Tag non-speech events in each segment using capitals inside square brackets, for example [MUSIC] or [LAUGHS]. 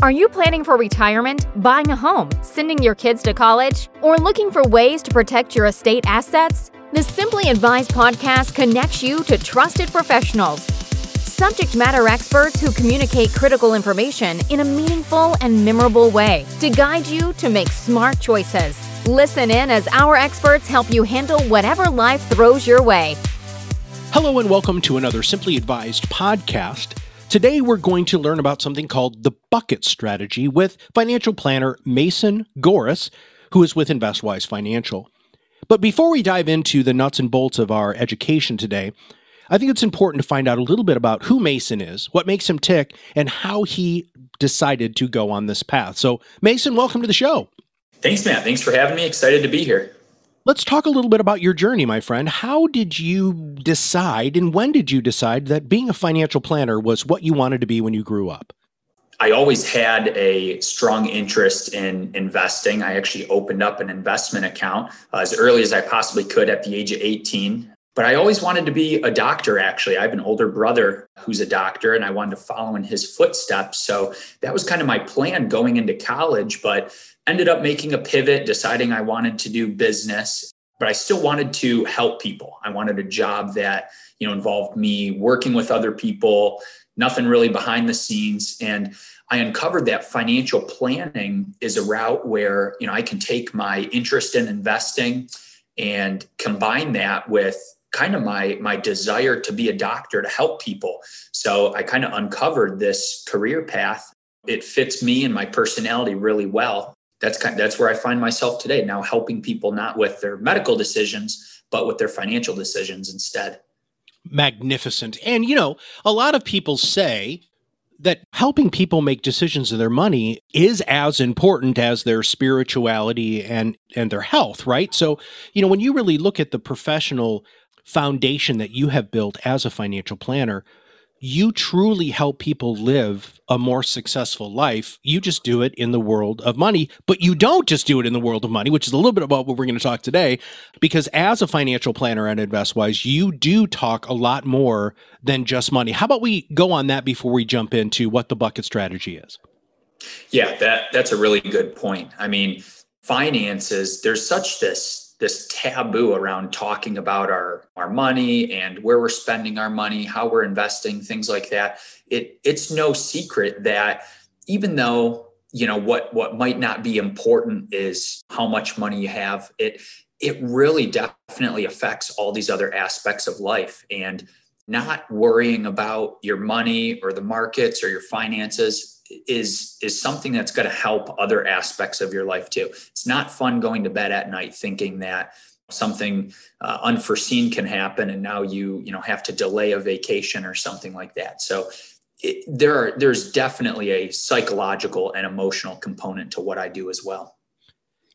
Are you planning for retirement, buying a home, sending your kids to college, or looking for ways to protect your estate assets? The Simply Advised podcast connects you to trusted professionals, subject matter experts who communicate critical information in a meaningful and memorable way to guide you to make smart choices. Listen in as our experts help you handle whatever life throws your way. Hello, and welcome to another Simply Advised podcast. Today, we're going to learn about something called the bucket strategy with financial planner Mason Goris, who is with InvestWise Financial. But before we dive into the nuts and bolts of our education today, I think it's important to find out a little bit about who Mason is, what makes him tick, and how he decided to go on this path. So, Mason, welcome to the show. Thanks, Matt. Thanks for having me. Excited to be here. Let's talk a little bit about your journey, my friend. How did you decide and when did you decide that being a financial planner was what you wanted to be when you grew up? I always had a strong interest in investing. I actually opened up an investment account uh, as early as I possibly could at the age of 18. But I always wanted to be a doctor, actually. I have an older brother who's a doctor, and I wanted to follow in his footsteps. So that was kind of my plan going into college. But ended up making a pivot, deciding I wanted to do business, but I still wanted to help people. I wanted a job that, you know, involved me working with other people, nothing really behind the scenes. And I uncovered that financial planning is a route where, you know, I can take my interest in investing and combine that with kind of my my desire to be a doctor to help people. So I kind of uncovered this career path. It fits me and my personality really well that's kind of, that's where I find myself today now helping people not with their medical decisions but with their financial decisions instead. Magnificent. And you know, a lot of people say that helping people make decisions of their money is as important as their spirituality and and their health, right? So, you know, when you really look at the professional foundation that you have built as a financial planner, you truly help people live a more successful life. You just do it in the world of money, but you don't just do it in the world of money, which is a little bit about what we're going to talk today. Because as a financial planner at InvestWise, you do talk a lot more than just money. How about we go on that before we jump into what the bucket strategy is? Yeah, that that's a really good point. I mean, finances, there's such this this taboo around talking about our our money and where we're spending our money, how we're investing, things like that. It it's no secret that even though you know what what might not be important is how much money you have, it it really definitely affects all these other aspects of life and not worrying about your money or the markets or your finances is is something that's going to help other aspects of your life too. It's not fun going to bed at night thinking that something uh, unforeseen can happen and now you you know have to delay a vacation or something like that. So it, there are there's definitely a psychological and emotional component to what I do as well.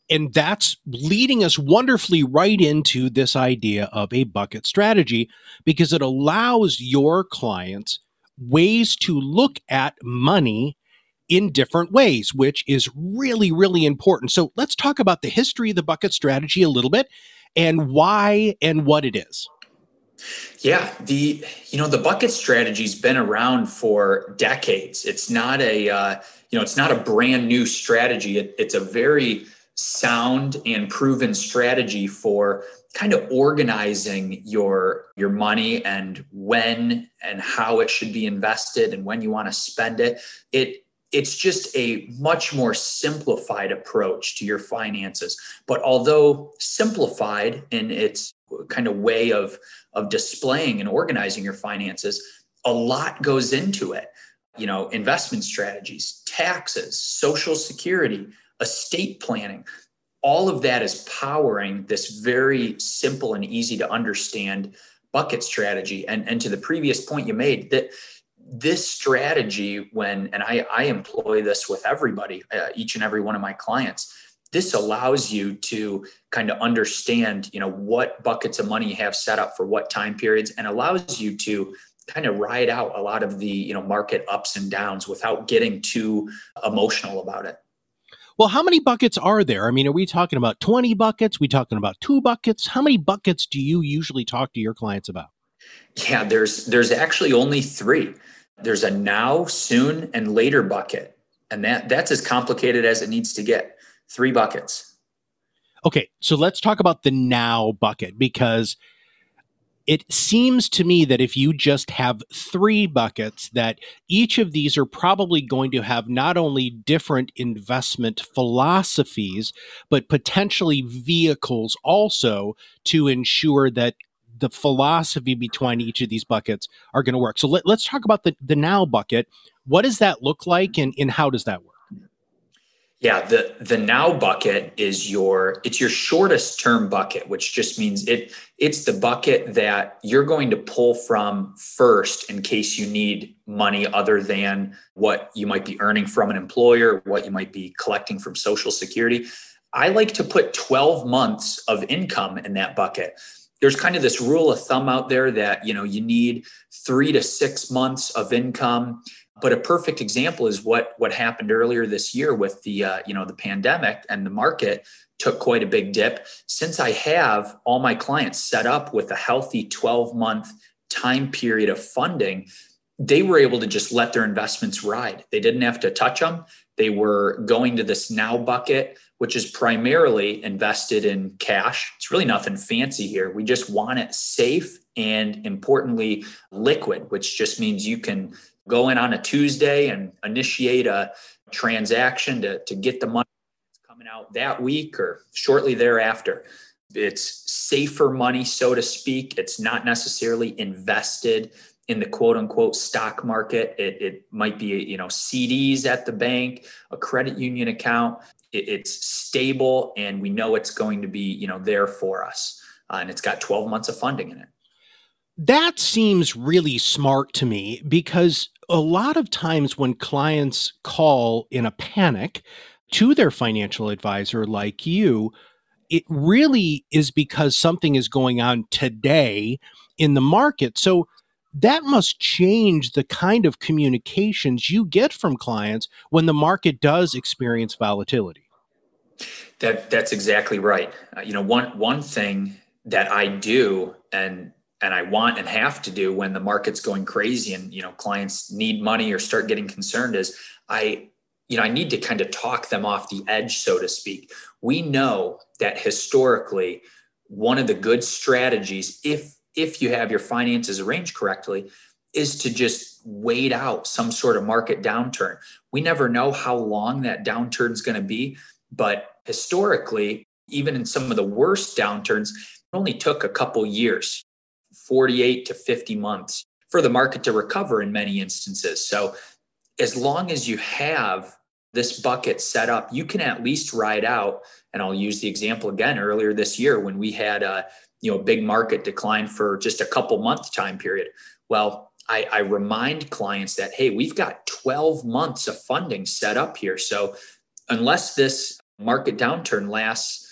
And that's leading us wonderfully right into this idea of a bucket strategy because it allows your clients ways to look at money in different ways, which is really, really important. So let's talk about the history of the bucket strategy a little bit and why and what it is. Yeah, the you know the bucket strategy's been around for decades. It's not a uh, you know it's not a brand new strategy. It, it's a very sound and proven strategy for kind of organizing your your money and when and how it should be invested and when you want to spend it. It it's just a much more simplified approach to your finances. But although simplified in its kind of way of, of displaying and organizing your finances, a lot goes into it. You know, investment strategies, taxes, social security, estate planning, all of that is powering this very simple and easy to understand bucket strategy. And, and to the previous point you made, that this strategy when and i, I employ this with everybody uh, each and every one of my clients this allows you to kind of understand you know what buckets of money you have set up for what time periods and allows you to kind of ride out a lot of the you know market ups and downs without getting too emotional about it. Well how many buckets are there? I mean are we talking about 20 buckets? We talking about two buckets? How many buckets do you usually talk to your clients about? Yeah there's there's actually only three there's a now, soon, and later bucket. And that that's as complicated as it needs to get. Three buckets. Okay, so let's talk about the now bucket because it seems to me that if you just have three buckets that each of these are probably going to have not only different investment philosophies but potentially vehicles also to ensure that the philosophy between each of these buckets are going to work so let, us talk about the, the now bucket what does that look like and, and how does that work yeah, the the now bucket is your it's your shortest term bucket, which just means it it's the bucket that you're going to pull from first in case you need money other than what you might be earning from an employer, what you might be collecting from social security. I like to put 12 months of income in that bucket. There's kind of this rule of thumb out there that, you know, you need 3 to 6 months of income but a perfect example is what what happened earlier this year with the uh, you know the pandemic and the market took quite a big dip. Since I have all my clients set up with a healthy 12 month time period of funding, they were able to just let their investments ride. They didn't have to touch them. They were going to this now bucket, which is primarily invested in cash. It's really nothing fancy here. We just want it safe and importantly liquid, which just means you can go in on a Tuesday and initiate a transaction to, to get the money coming out that week or shortly thereafter. It's safer money, so to speak. It's not necessarily invested in the quote unquote stock market. It, it might be, you know, CDs at the bank, a credit union account. It, it's stable and we know it's going to be, you know, there for us. Uh, and it's got 12 months of funding in it. That seems really smart to me because a lot of times when clients call in a panic to their financial advisor like you, it really is because something is going on today in the market. So that must change the kind of communications you get from clients when the market does experience volatility. That that's exactly right. Uh, you know, one one thing that I do and and I want and have to do when the market's going crazy and you know clients need money or start getting concerned is I you know I need to kind of talk them off the edge so to speak. We know that historically one of the good strategies if if you have your finances arranged correctly is to just wait out some sort of market downturn. We never know how long that downturn is going to be, but historically even in some of the worst downturns it only took a couple years 48 to 50 months for the market to recover in many instances. So, as long as you have this bucket set up, you can at least ride out. And I'll use the example again earlier this year when we had a you know big market decline for just a couple month time period. Well, I, I remind clients that hey, we've got 12 months of funding set up here. So unless this market downturn lasts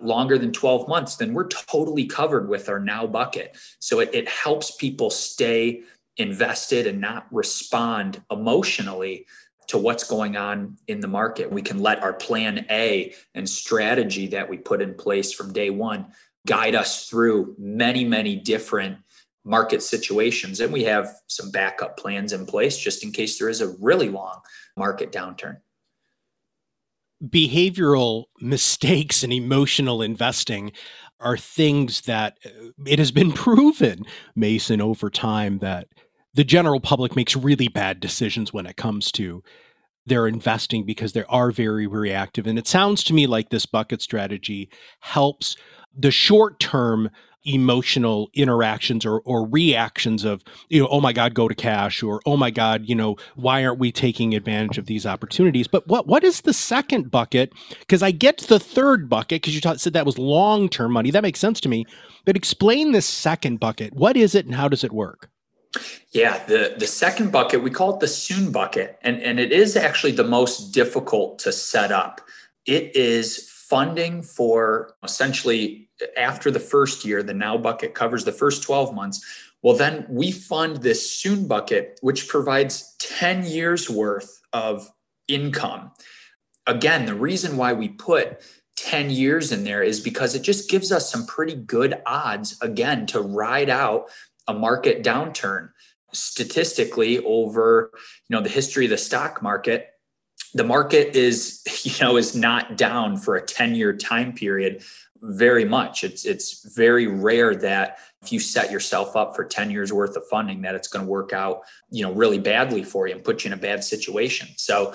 longer than 12 months, then we're totally covered with our now bucket. So it, it helps people stay invested and not respond emotionally to what's going on in the market. We can let our plan A and strategy that we put in place from day one guide us through many, many different market situations. And we have some backup plans in place just in case there is a really long market downturn behavioral mistakes and emotional investing are things that uh, it has been [LAUGHS] proven, Mason, over time that the general public makes really bad decisions when it comes to their investing because they are very reactive. And it sounds to me like this bucket strategy helps the short term emotional interactions or, or reactions of you know oh my god go to cash or oh my god you know why aren't we taking advantage of these opportunities? But what what is the second bucket? Because i get the third bucket because you said that was long term money. That makes sense to me. But explain this second bucket. What is it and how does it work? Yeah, the the second bucket we call it the soon bucket, and and it is actually the most difficult to set up. It is funding for essentially after the first year, the now bucket covers the first 12 months. Well, then we fund this soon bucket, which provides 10 years worth of income. Again, the reason why we put 10 years in there is because it just gives us some pretty good odds, again, to ride out a market downturn. Statistically, over you know the history of the stock market, the market is [LAUGHS] you know is not down for a 10 year time period very much it's it's very rare that if you set yourself up for 10 years worth of funding that it's going to work out you know really badly for you and put you in a bad situation so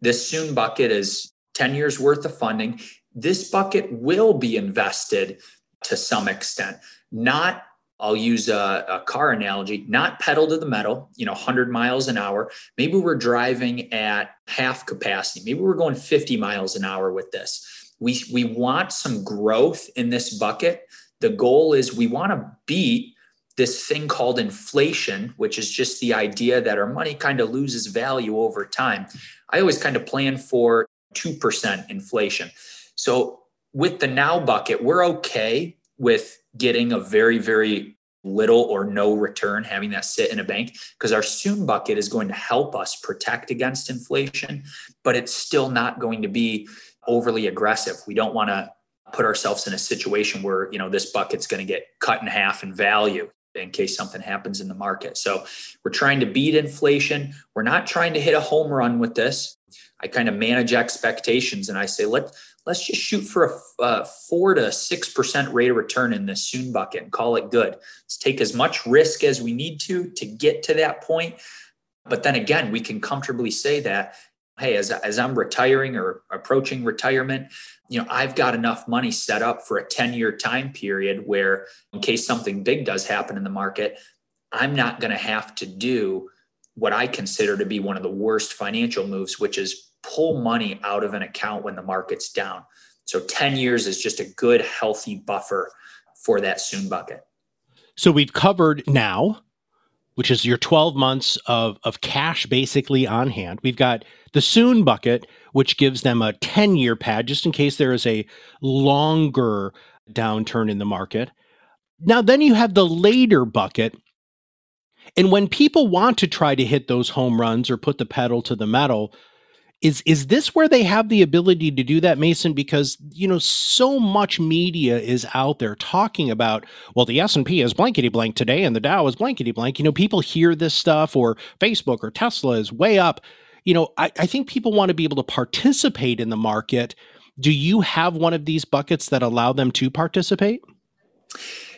this soon bucket is 10 years worth of funding this bucket will be invested to some extent not I'll use a, a, car analogy, not pedal to the metal, you know, 100 miles an hour. Maybe we're driving at half capacity. Maybe we're going 50 miles an hour with this. We, we want some growth in this bucket. The goal is we want to beat this thing called inflation, which is just the idea that our money kind of loses value over time. I always kind of plan for 2% inflation. So with the now bucket, we're okay with getting a very, very little or no return, having that sit in a bank, because our soon bucket is going to help us protect against inflation, but it's still not going to be overly aggressive. We don't want to put ourselves in a situation where, you know, this bucket's going to get cut in half in value in case something happens in the market. So we're trying to beat inflation. We're not trying to hit a home run with this. I kind of manage expectations and I say, let, let's just shoot for a four to six percent rate of return in this soon bucket and call it good. Let's take as much risk as we need to to get to that point. But then again, we can comfortably say that, hey, as, as I'm retiring or approaching retirement, you know, I've got enough money set up for a 10 year time period where, in case something big does happen in the market, I'm not going to have to do what I consider to be one of the worst financial moves, which is pull money out of an account when the market's down. So 10 years is just a good, healthy buffer for that soon bucket. So we've covered now, which is your 12 months of, of cash basically on hand. We've got the soon bucket, which gives them a 10 year pad just in case there is a longer downturn in the market. Now, then you have the later bucket. And when people want to try to hit those home runs or put the pedal to the metal, is is this where they have the ability to do that mason because you know so much media is out there talking about well the s&p is blankety blank today and the dow is blankety blank you know people hear this stuff or facebook or tesla is way up you know I, I think people want to be able to participate in the market. Do you have one of these buckets that allow them to participate?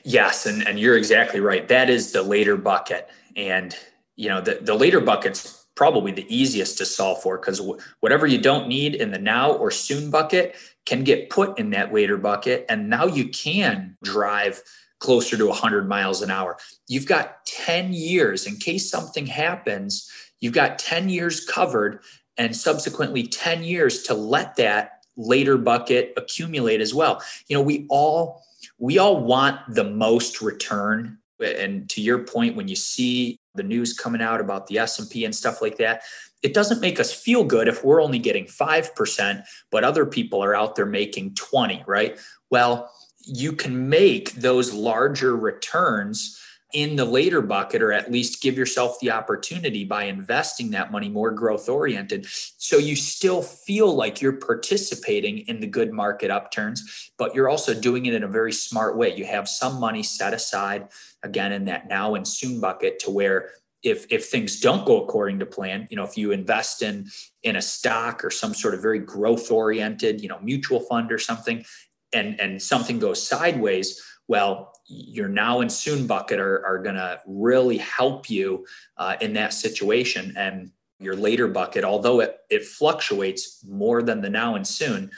Yes and, and you're exactly right. That is the later bucket. And you know the, the later buckets probably the easiest to solve for because whatever you don't need in the now or soon bucket can get put in that later bucket. And now you can drive closer to 100 miles an hour. You've got 10 years in case something happens, you've got 10 years covered and subsequently 10 years to let that later bucket accumulate as well. You know, we all we all want the most return and to your point when you see the news coming out about the S&P and stuff like that, it doesn't make us feel good if we're only getting 5%, but other people are out there making 20, right? Well, you can make those larger returns in the later bucket or at least give yourself the opportunity by investing that money more growth oriented so you still feel like you're participating in the good market upturns but you're also doing it in a very smart way. You have some money set aside again in that now and soon bucket to where if if things don't go according to plan you know if you invest in in a stock or some sort of very growth oriented you know mutual fund or something and and something goes sideways well your now and soon bucket are, are going to really help you uh, in that situation. And your later bucket although it, it fluctuates more than the now and soon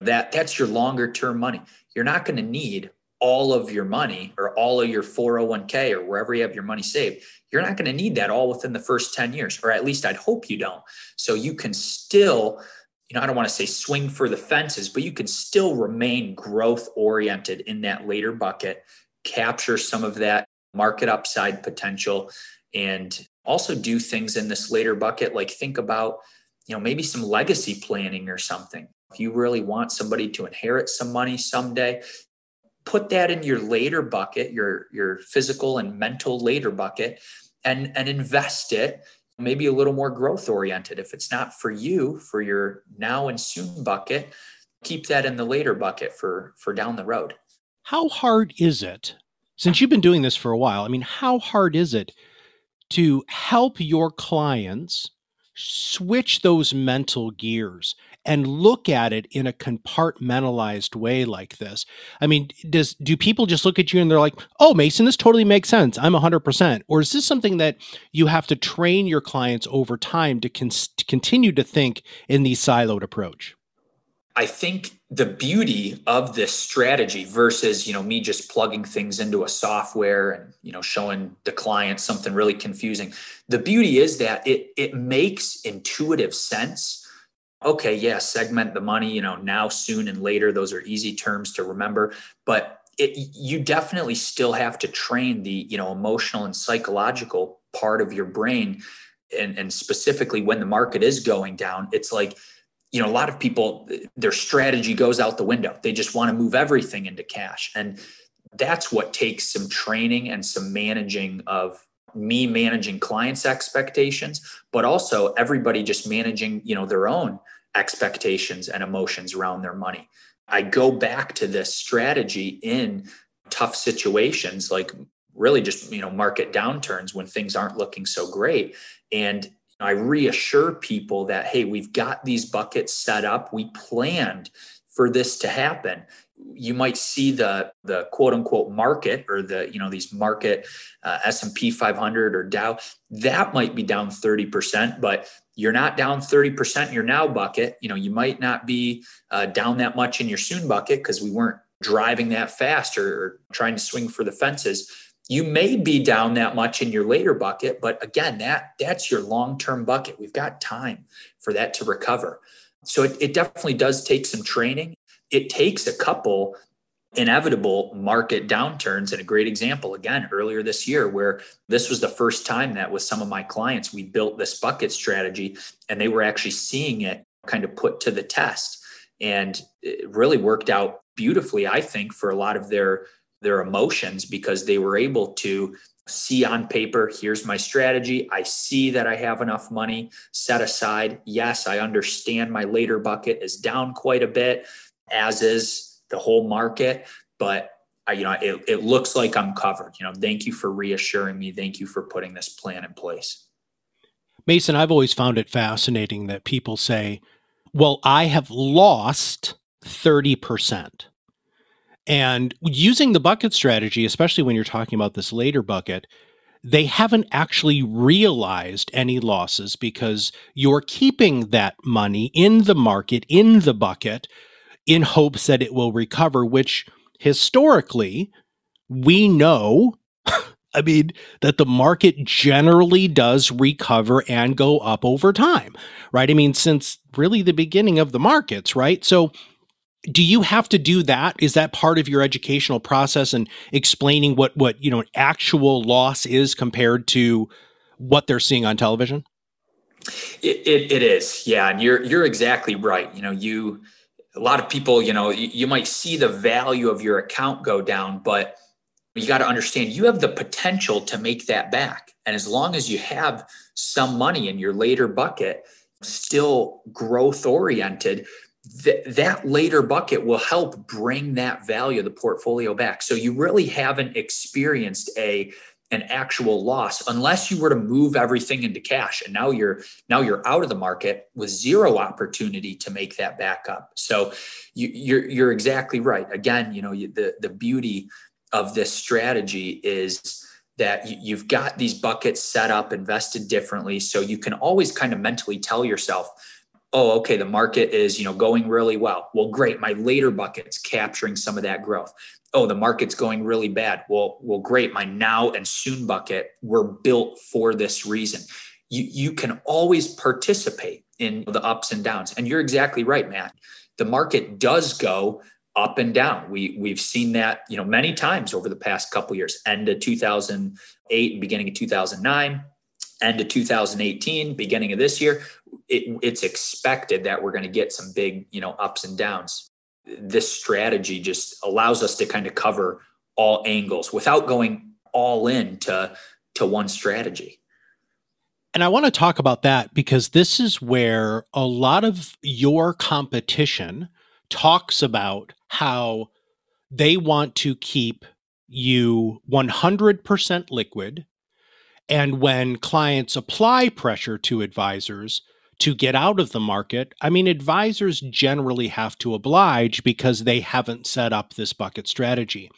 that that's your longer term money. You're not going to need all of your money or all of your 401k or wherever you have your money saved, you're not going to need that all within the first 10 years, or at least I'd hope you don't. So you can still, you know, I don't want to say swing for the fences, but you can still remain growth oriented in that later bucket, capture some of that market upside potential, and also do things in this later bucket, like think about, you know, maybe some legacy planning or something. If you really want somebody to inherit some money someday, put that in your later bucket, your your physical and mental later bucket, and and invest it maybe a little more growth oriented. If it's not for you, for your now and soon bucket, keep that in the later bucket for for down the road. How hard is it? Since you've been doing this for a while, I mean, how hard is it to help your clients switch those mental gears and look at it in a compartmentalized way like this i mean does do people just look at you and they're like oh mason this totally makes sense i'm 100% or is this something that you have to train your clients over time to, con- to continue to think in the siloed approach I think the beauty of this strategy versus, you know, me just plugging things into a software and, you know, showing the client something really confusing. The beauty is that it it makes intuitive sense. Okay, yeah, segment the money, you know, now, soon and later, those are easy terms to remember, but it, you definitely still have to train the, you know, emotional and psychological part of your brain. And and specifically when the market is going down, it's like you know a lot of people their strategy goes out the window. They just want to move everything into cash. And that's what takes some training and some managing of me managing clients expectations but also everybody just managing you know their own expectations and emotions around their money i go back to this strategy in tough situations like really just you know market downturns when things aren't looking so great and I reassure people that, hey, we've got these buckets set up. We planned for this to happen. You might see the the quote unquote market or the you know these market uh, S and P 500 or Dow that might be down 30 percent, but you're not down 30 percent in your now bucket. You know you might not be uh, down that much in your soon bucket because we weren't driving that fast or, or trying to swing for the fences. You may be down that much in your later bucket but again that that's your long-term bucket. We've got time for that to recover. So it, it definitely does take some training it takes a couple inevitable market downturns. And a great example again earlier this year where this was the first time that with some of my clients we built this bucket strategy and they were actually seeing it kind of put to the test. And it really worked out beautifully i think for a lot of their their emotions because they were able to see on paper here's my strategy. I see that i have enough money set aside. Yes i understand my later bucket is down quite a bit as is the whole market but I, you know it, it looks like i'm covered. You know thank you for reassuring me. Thank you for putting this plan in place. Mason i've always found it fascinating that people say well i have lost 30% and using the bucket strategy, especially when you're talking about this later bucket, they haven't actually realized any losses because you're keeping that money in the market, in the bucket, in hopes that it will recover, which historically we know. [LAUGHS] I mean, that the market generally does recover and go up over time, right? I mean, since really the beginning of the markets, right? So do you have to do that is that part of your educational process and explaining what what you know an actual loss is compared to what they're seeing on television it, it, it is yeah and you're you're exactly right you know you a lot of people you know you, you might see the value of your account go down but you got to understand you have the potential to make that back and as long as you have some money in your later bucket still growth oriented th- that later bucket will help bring that value of the portfolio back. So you really haven't experienced a an actual loss unless you were to move everything into cash and now you're now you're out of the market with zero opportunity to make that back up. So you, you're you're exactly right. Again you know the the beauty of this strategy is that you've got these buckets set up invested differently so you can always kind of mentally tell yourself oh okay the market is you know going really well. Well great my later buckets capturing some of that growth oh the market's going really bad. Well well great. My now and soon bucket were built for this reason. You you can always participate in the ups and downs. And you're exactly right matt. The market does go up and down. We we've seen that you know many times over the past couple years. End of 2008 beginning of 2009 end of 2018 beginning of this year it, it's expected that we're going to get some big, you know, ups and downs. This strategy just allows us to kind of cover all angles without going all in to to one strategy. And I want to talk about that because this is where a lot of your competition talks about how they want to keep you 100% liquid And when clients apply pressure to advisors to get out of the market, I mean, advisors generally have to oblige because they haven't set up this bucket strategy.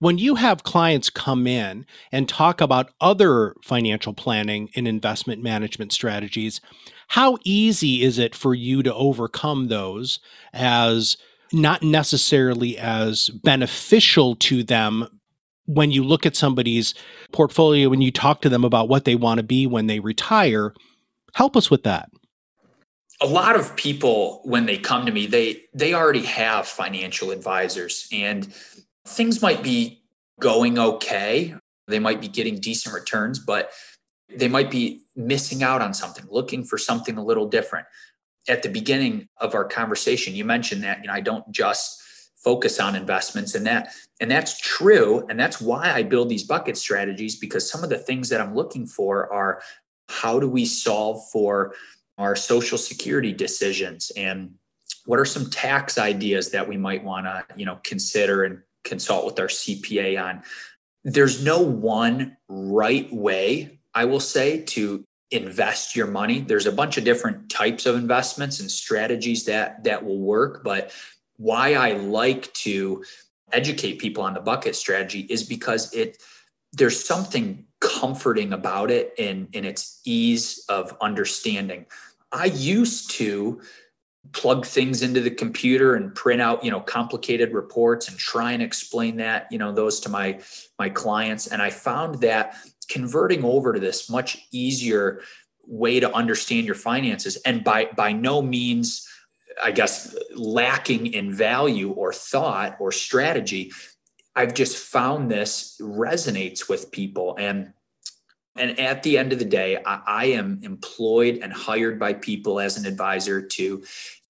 When you have clients come in and talk about other financial planning and investment management strategies, how easy is it for you to overcome those as not necessarily as beneficial to them when you look at somebody's portfolio, when you talk to them about what they want to be when they retire? Help us with that a lot of people when they come to me they they already have financial advisors and things might be going okay. They might be getting decent returns but they might be missing out on something looking for something a little different. At the beginning of our conversation you mentioned that you know i don't just focus on investments and that and that's true and that's why i build these bucket strategies because some of the things that i'm looking for are how do we solve for our social security decisions and what are some tax ideas that we might want to you know consider and consult with our cpa on. There's no one right way i will say to invest your money. There's a bunch of different types of investments and strategies that that will work but why I like to educate people on the bucket strategy is because it there's something comforting about it in in its ease of understanding. I used to plug things into the computer and print out you know complicated reports and try and explain that you know those to my my clients and i found that converting over to this much easier way to understand your finances and by by no means I guess, lacking in value or thought or strategy. I've just found this resonates with people. And and at the end of the day, I, I am employed and hired by people as an advisor to,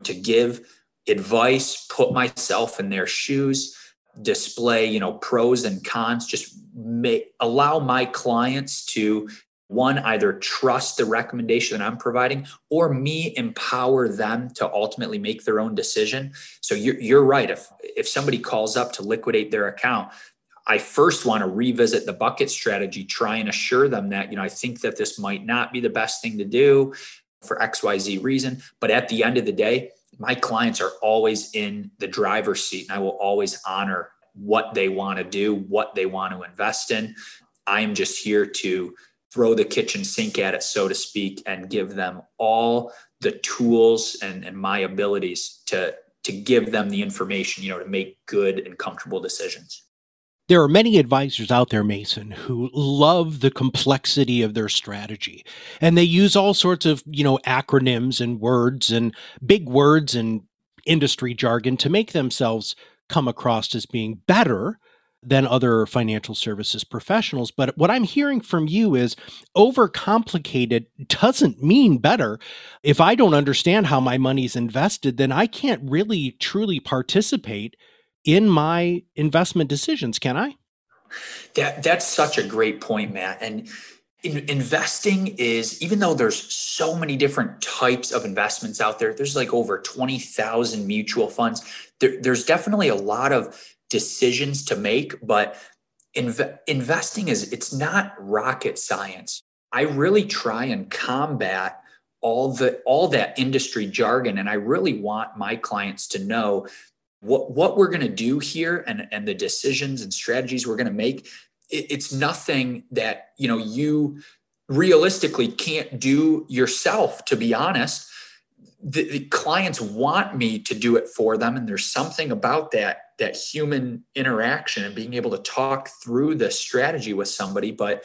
to give advice, put myself in their shoes, display, you know, pros and cons, just make allow my clients to one either trust the recommendation that i'm providing or me empower them to ultimately make their own decision. So you're, you're right. If if somebody calls up to liquidate their account i first want to revisit the bucket strategy try and assure them that you know i think that this might not be the best thing to do for xyz reason. But at the end of the day my clients are always in the driver's seat and i will always honor what they want to do what they want to invest in. I am just here to throw the kitchen sink at it, so to speak, and give them all the tools and, and my abilities to, to give them the information, you know, to make good and comfortable decisions. There are many advisors out there, Mason, who love the complexity of their strategy. And they use all sorts of, you know, acronyms and words and big words and industry jargon to make themselves come across as being better than other financial services professionals. But what I'm hearing from you is overcomplicated doesn't mean better. If I don't understand how my money's invested, then I can't really truly participate in my investment decisions, can I? That that's such a great point, Matt. And in, investing is even though there's so many different types of investments out there, there's like over 20,000 mutual funds. There, there's definitely a lot of decisions to make, but inv- investing is it's not rocket science. I really try and combat all the all that industry jargon and I really want my clients to know what what we're going to do here and and the decisions and strategies we're going to make it, it's nothing that you know you realistically can't do yourself to be honest the, the, clients want me to do it for them and there's something about that that human interaction and being able to talk through the strategy with somebody. But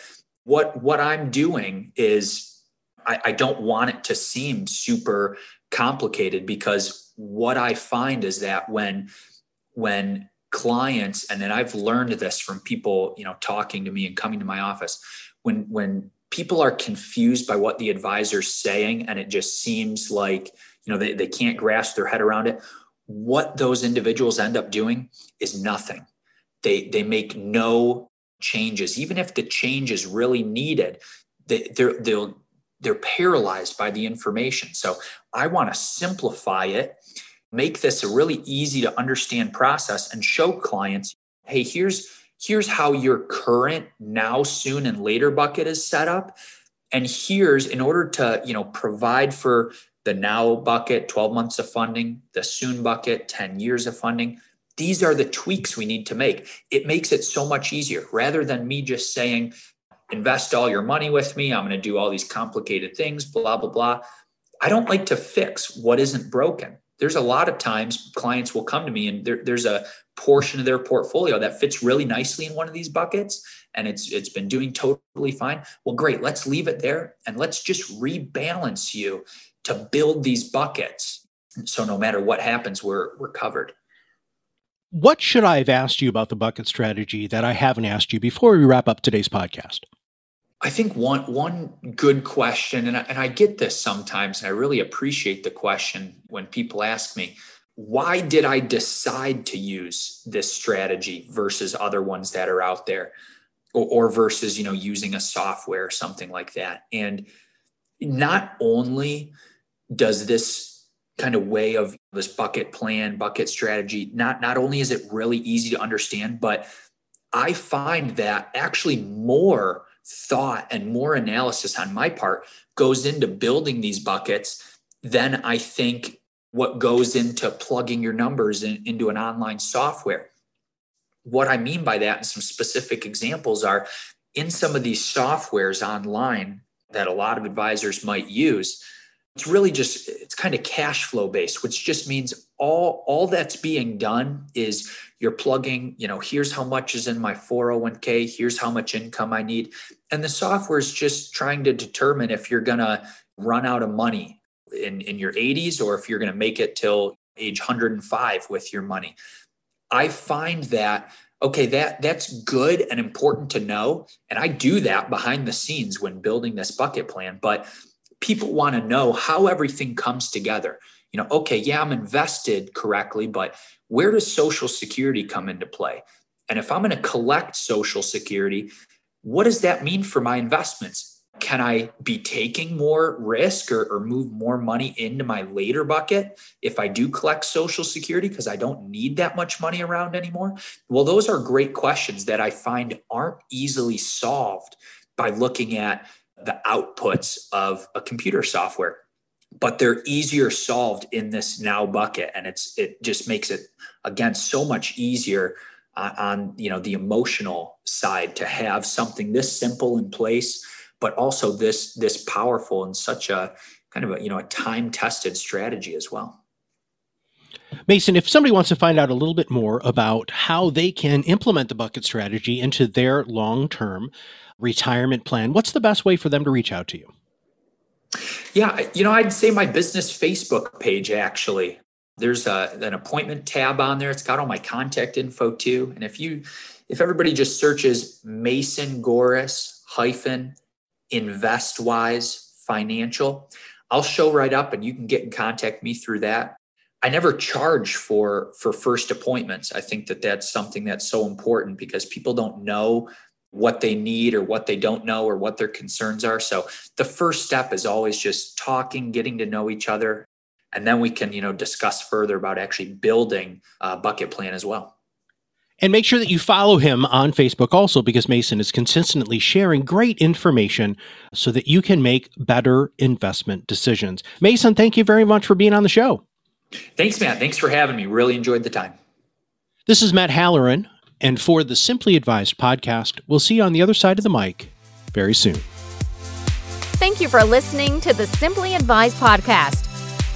what what i'm doing is I, I don't want it to seem super complicated because what i find is that when when clients and then i've learned this from people you know talking to me and coming to my office when when people are confused by what the advisor's saying and it just seems like you know they, they can't grasp their head around it. What those individuals end up doing is nothing. They they make no changes. Even if the change is really needed they, they're they'll they're paralyzed by the information. So i want to simplify it make this a really easy to understand process and show clients hey here's here's how your current now soon and later bucket is set up. And here's in order to you know provide for the now bucket 12 months of funding the soon bucket 10 years of funding these are the tweaks we need to make. It makes it so much easier. Rather than me just saying invest all your money with me. I'm going to do all these complicated things blah blah blah. I don't like to fix what isn't broken. There's a lot of times clients will come to me and there, there's a portion of their portfolio that fits really nicely in one of these buckets and it's it's been doing totally fine. Well great let's leave it there and let's just rebalance you to build these buckets. So no matter what happens we're we're covered. What should i have asked you about the bucket strategy that i haven't asked you before we wrap up today's podcast? I think one one good question, and I, and I get this sometimes, and I really appreciate the question when people ask me, why did I decide to use this strategy versus other ones that are out there, or, or versus you know using a software or something like that? And not only does this kind of way of this bucket plan, bucket strategy, not not only is it really easy to understand, but I find that actually more thought and more analysis on my part goes into building these buckets than I think what goes into plugging your numbers in, into an online software. What I mean by that, and some specific examples are in some of these softwares online that a lot of advisors might use. It's really just it's kind of cash flow based, which just means all all that's being done is you're plugging, you know, here's how much is in my 401k, here's how much income I need. And the software is just trying to determine if you're going to run out of money in, in your 80s or if you're going to make it till age 105 with your money. I find that okay that that's good and important to know and I do that behind the scenes when building this bucket plan but people want to know how everything comes together. You know okay yeah i'm invested correctly but where does social security come into play? And if i'm going to collect social security what does that mean for my investments can i be taking more risk or, or move more money into my later bucket if i do collect social security because i don't need that much money around anymore? Well those are great questions that i find aren't easily solved by looking at the outputs of a computer software but they're easier solved in this now bucket and it's it just makes it again so much easier on, on you know the emotional side to have something this simple in place but also this this powerful and such a kind of a you know a time tested strategy as well Mason, if somebody wants to find out a little bit more about how they can implement the bucket strategy into their long term retirement plan, what's the best way for them to reach out to you? Yeah, you know, I'd say my business Facebook page actually. There's a, an appointment tab on there. It's got all my contact info too. And if you, if everybody just searches Mason Goris hyphen InvestWise Financial, I'll show right up, and you can get in contact me through that. I never charge for for first appointments. I think that that's something that's so important because people don't know what they need or what they don't know or what their concerns are. So the first step is always just talking, getting to know each other, and then we can, you know, discuss further about actually building a bucket plan as well. And make sure that you follow him on Facebook also because Mason is consistently sharing great information so that you can make better investment decisions. Mason, thank you very much for being on the show. Thanks, Matt. Thanks for having me. Really enjoyed the time. This is Matt Halloran and for the Simply Advised podcast, we'll see you on the other side of the mic very soon. Thank you for listening to the Simply Advised podcast.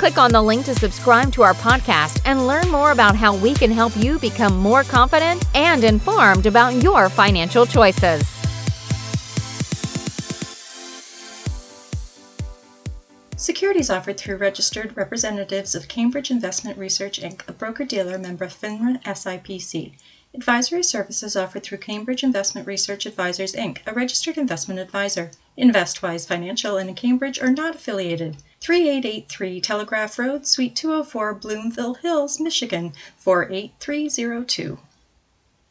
Click on the link to subscribe to our podcast and learn more about how we can help you become more confident and informed about your financial choices. Securities offered through registered representatives of Cambridge Investment Research Inc., a broker dealer member of FINRA SIPC. Advisory services offered through Cambridge Investment Research Advisors, Inc., a registered investment advisor. InvestWise Financial and Cambridge are not affiliated. 3883 Telegraph Road, Suite 204, Bloomfield Hills, Michigan 48302.